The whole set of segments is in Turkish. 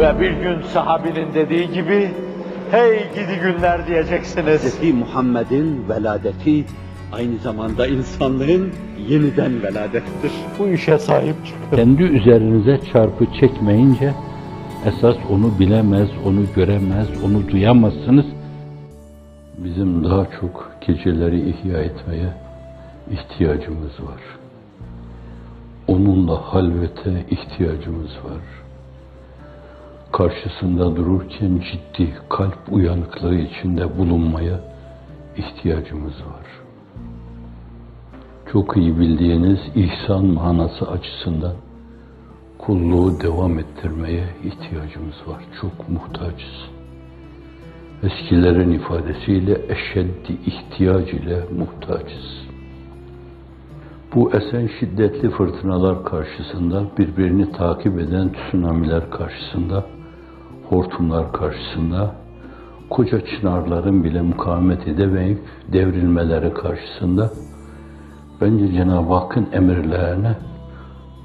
Ve bir gün sahabinin dediği gibi, hey gidi günler diyeceksiniz. Hz. Muhammed'in veladeti aynı zamanda insanlığın yeniden veladettir. Bu işe sahip çıkın. Kendi üzerinize çarpı çekmeyince esas onu bilemez, onu göremez, onu duyamazsınız. Bizim daha çok geceleri ihya etmeye ihtiyacımız var. Onunla halvete ihtiyacımız var. Karşısında dururken ciddi kalp uyanıklığı içinde bulunmaya ihtiyacımız var. Çok iyi bildiğiniz ihsan manası açısından kulluğu devam ettirmeye ihtiyacımız var. Çok muhtaçız. Eskilerin ifadesiyle eşeddi ihtiyac ile muhtaçız. Bu esen şiddetli fırtınalar karşısında, birbirini takip eden tsunamiler karşısında, hortumlar karşısında, koca çınarların bile mukavemet edemeyip devrilmeleri karşısında, bence Cenab-ı Hakk'ın emirlerine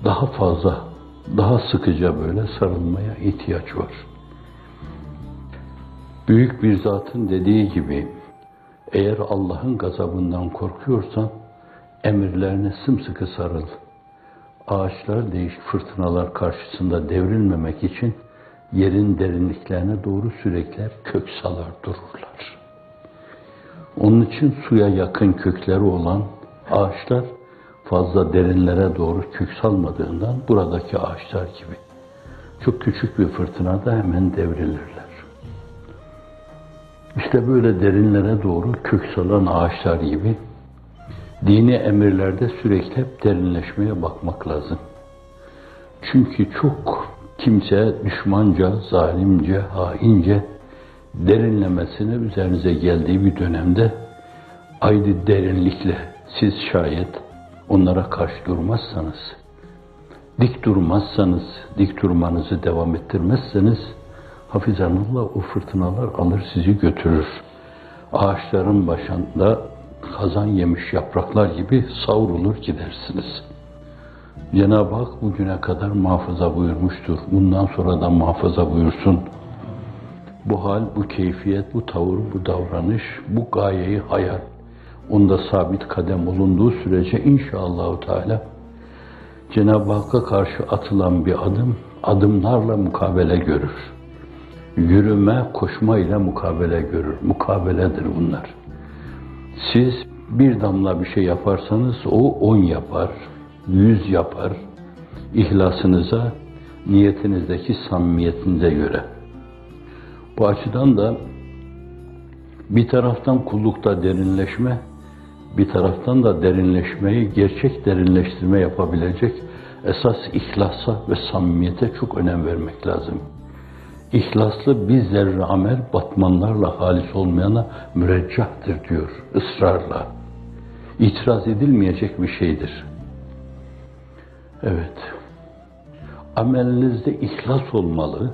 daha fazla, daha sıkıca böyle sarılmaya ihtiyaç var. Büyük bir zatın dediği gibi, eğer Allah'ın gazabından korkuyorsan, emirlerine sımsıkı sarıl. Ağaçlar değişik fırtınalar karşısında devrilmemek için yerin derinliklerine doğru sürekli kök salar dururlar. Onun için suya yakın kökleri olan ağaçlar fazla derinlere doğru kök salmadığından buradaki ağaçlar gibi çok küçük bir fırtınada hemen devrilirler. İşte böyle derinlere doğru kök salan ağaçlar gibi dini emirlerde sürekli hep derinleşmeye bakmak lazım. Çünkü çok kimse düşmanca, zalimce, haince derinlemesine üzerinize geldiği bir dönemde ayrı derinlikle siz şayet onlara karşı durmazsanız, dik durmazsanız, dik durmanızı devam ettirmezseniz hafizanullah o fırtınalar alır sizi götürür. Ağaçların başında kazan yemiş yapraklar gibi savrulur gidersiniz. Cenab-ı Hak bugüne kadar muhafaza buyurmuştur. Bundan sonra da muhafaza buyursun. Bu hal, bu keyfiyet, bu tavır, bu davranış, bu gayeyi hayal, onda sabit kadem olunduğu sürece inşallah Teala Cenab-ı Hakk'a karşı atılan bir adım, adımlarla mukabele görür. Yürüme, koşma ile mukabele görür. Mukabeledir bunlar. Siz bir damla bir şey yaparsanız o on yapar, yüz yapar. İhlasınıza, niyetinizdeki samimiyetinize göre. Bu açıdan da bir taraftan kullukta derinleşme, bir taraftan da derinleşmeyi gerçek derinleştirme yapabilecek esas ihlasa ve samimiyete çok önem vermek lazım. İhlaslı bir zerre amel batmanlarla halis olmayana müreccahtır diyor ısrarla. İtiraz edilmeyecek bir şeydir. Evet. Amelinizde ihlas olmalı,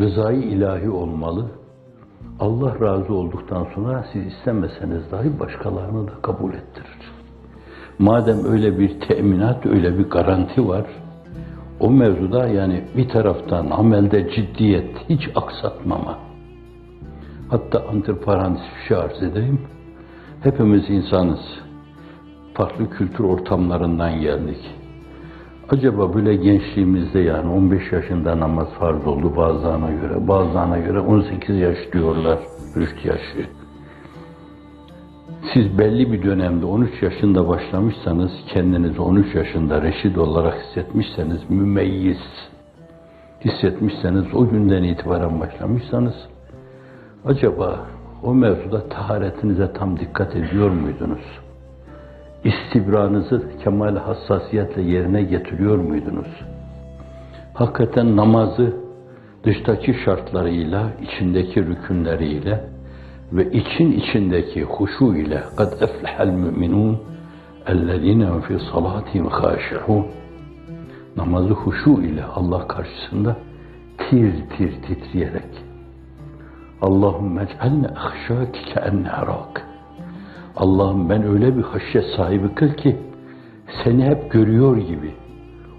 rızayı ilahi olmalı. Allah razı olduktan sonra siz istemeseniz dahi başkalarını da kabul ettirir. Madem öyle bir teminat, öyle bir garanti var, o mevzuda yani bir taraftan amelde ciddiyet, hiç aksatmama. Hatta antiparantez bir şey arz edeyim. Hepimiz insanız. Farklı kültür ortamlarından geldik. Acaba böyle gençliğimizde yani 15 yaşında namaz farz oldu bazılarına göre, bazılarına göre 18 yaş diyorlar, rüşt yaşı. Siz belli bir dönemde 13 yaşında başlamışsanız, kendinizi 13 yaşında reşit olarak hissetmişseniz, mümeyyiz hissetmişseniz, o günden itibaren başlamışsanız, acaba o mevzuda taharetinize tam dikkat ediyor muydunuz? İstibranızı kemal hassasiyetle yerine getiriyor muydunuz? Hakikaten namazı dıştaki şartlarıyla, içindeki rükünleriyle, ve için içindeki huşu ile kad eflehel müminun ellezine fi salatihim haşi'un namazı huşu ile Allah karşısında tir tir titreyerek Allahümme ec'alne ahşâki keenne erak Allah'ım ben öyle bir haşyet sahibi kıl ki seni hep görüyor gibi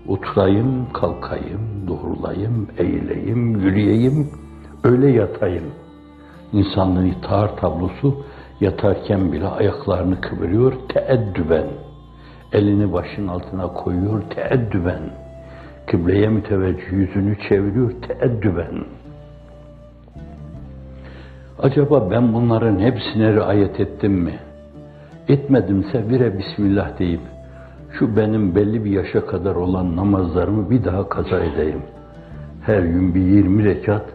Oturayım, kalkayım, doğrulayım, eğileyim, yürüyeyim, öyle yatayım. İnsanlığın itaar tablosu yatarken bile ayaklarını kıvırıyor teeddüben. Elini başın altına koyuyor teeddüben. Kıbleye müteveccih yüzünü çeviriyor teeddüben. Acaba ben bunların hepsine riayet ettim mi? Etmedimse bire Bismillah deyip şu benim belli bir yaşa kadar olan namazlarımı bir daha kaza edeyim. Her gün bir 20 rekat,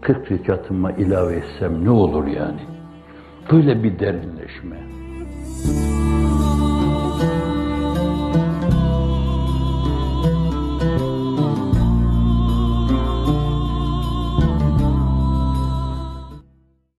40 rekatıma ilave etsem ne olur yani? Böyle bir derinleşme.